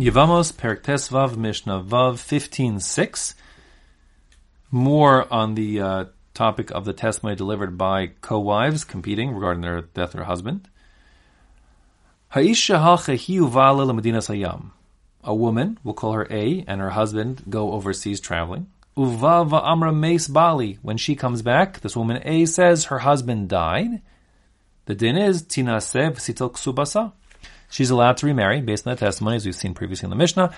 Yevamos Perik Tesvav Mishnah Vav fifteen six. More on the uh, topic of the testimony delivered by co-wives competing regarding their death of their husband. Haisha sayam. A woman, we'll call her A, and her husband go overseas traveling. Uvava amra meis bali. When she comes back, this woman A says her husband died. The din is tinaseh v'sitel ksubasa. She's allowed to remarry based on the testimony, as we've seen previously in the Mishnah,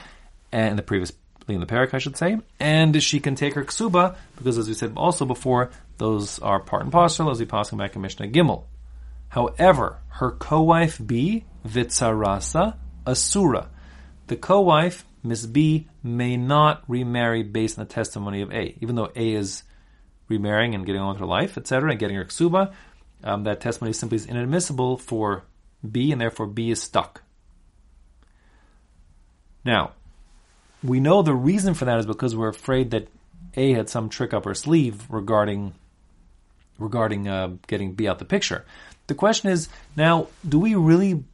and the previous in the parak, I should say, and she can take her ksuba because, as we said also before, those are part and parcel as we pass back in Mishnah Gimel. However, her co-wife B, Vitsarasa, Asura. The co-wife, Miss B, may not remarry based on the testimony of A. Even though A is remarrying and getting on with her life, etc., and getting her ksuba, um, that testimony simply is inadmissible for B, and therefore B is stuck. Now, we know the reason for that is because we're afraid that A had some trick up her sleeve regarding regarding uh, getting B out the picture. The question is now, do we really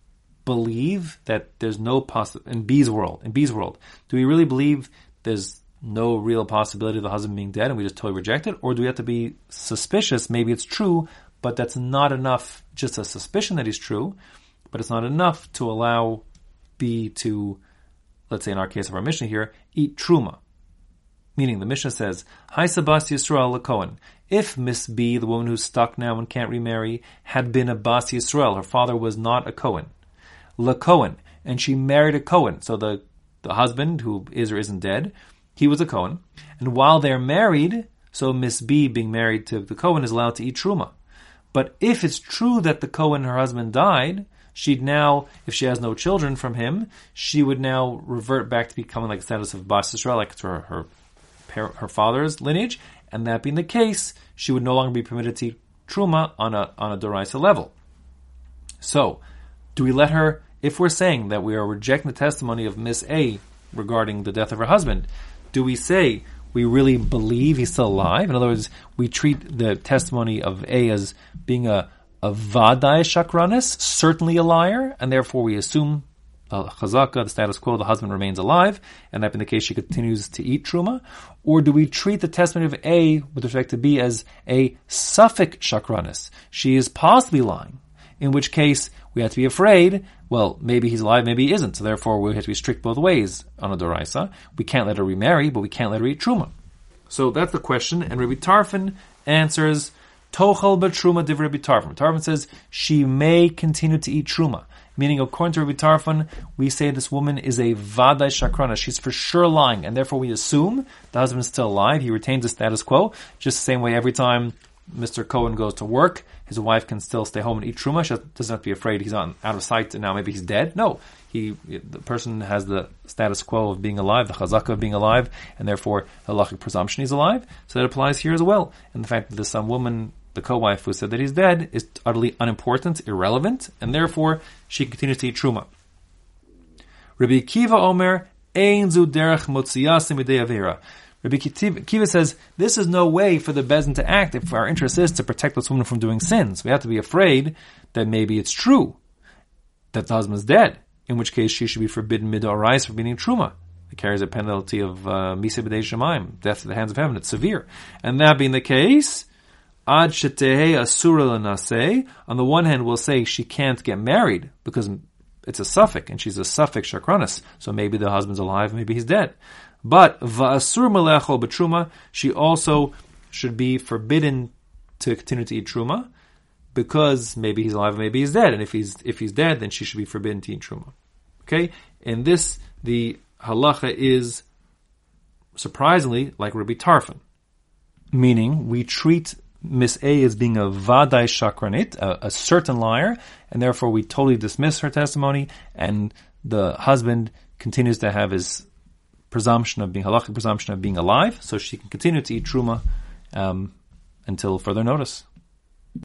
believe that there's no possi- in B's world? In B's world, do we really believe there's no real possibility of the husband being dead and we just totally reject it, or do we have to be suspicious? Maybe it's true, but that's not enough. Just a suspicion that he's true, but it's not enough to allow B to, let's say in our case of our Mishnah here, eat truma. Meaning the Mishnah says, Hi Sabas Yisrael Cohen. If Miss B, the woman who's stuck now and can't remarry, had been a Bas Yisrael, her father was not a Cohen, La Cohen, and she married a Cohen, so the, the husband, who is or isn't dead, he was a Cohen, and while they're married, so Miss B being married to the Cohen is allowed to eat Truma. But if it's true that the Cohen, her husband, died, she'd now, if she has no children from him, she would now revert back to becoming like the status of Bas Yisrael, like her, her, her father's lineage, and that being the case, she would no longer be permitted to eat truma on a on a doraisa level. So, do we let her? If we're saying that we are rejecting the testimony of Miss A regarding the death of her husband, do we say we really believe he's still alive? In other words, we treat the testimony of A as being a a vadai shakranis, certainly a liar, and therefore we assume uh, chazaka, the status quo, the husband remains alive, and that being the case, she continues to eat truma? Or do we treat the testimony of A with respect to B as a safek shakranis? She is possibly lying, in which case we have to be afraid, well, maybe he's alive, maybe he isn't, so therefore we have to be strict both ways on a doraisa. We can't let her remarry, but we can't let her eat truma. So that's the question, and Rabbi Tarfon answers, Tochel truma div Rabbi Tarfon. Tarfon says she may continue to eat truma. Meaning, according to Rabbi Tarfon, we say this woman is a vadai shakrana. She's for sure lying, and therefore we assume the husband is still alive. He retains the status quo, just the same way every time Mr. Cohen goes to work, his wife can still stay home and eat truma. She doesn't have to be afraid he's on out of sight and now maybe he's dead. No, he the person has the status quo of being alive, the chazaka of being alive, and therefore halachic presumption he's alive. So that applies here as well. And the fact that there's some woman the co-wife who said that he's dead is utterly unimportant, irrelevant, and therefore she continues to eat truma. Rabbi Kiva Omer, Ein zu derech motziyasim avera. Rabbi Kiva says, this is no way for the Beis Din to act if our interest is to protect this woman from doing sins. We have to be afraid that maybe it's true that the husband's dead, in which case she should be forbidden midorais for being truma. It carries a penalty of uh, misa b'dei shemaim, death at the hands of heaven. It's severe. And that being the case, Ad shetehe asura lanase. On the one hand, we'll say she can't get married because it's a safek and she's a safek shakranis. So maybe the husband's alive, maybe he's dead. But va'asur melechol betruma, she also should be forbidden to continue to eat truma because maybe he's alive, maybe he's dead. And if he's if he's dead, then she should be forbidden to eat truma. Okay, and this the halacha is surprisingly like Rabbi Tarfon, meaning we treat Miss A as being a vadai shakranit, a, a, certain liar, and therefore we totally dismiss her testimony, and the husband continues to have his presumption of being halachic presumption of being alive, so she can continue to eat truma um, until further notice.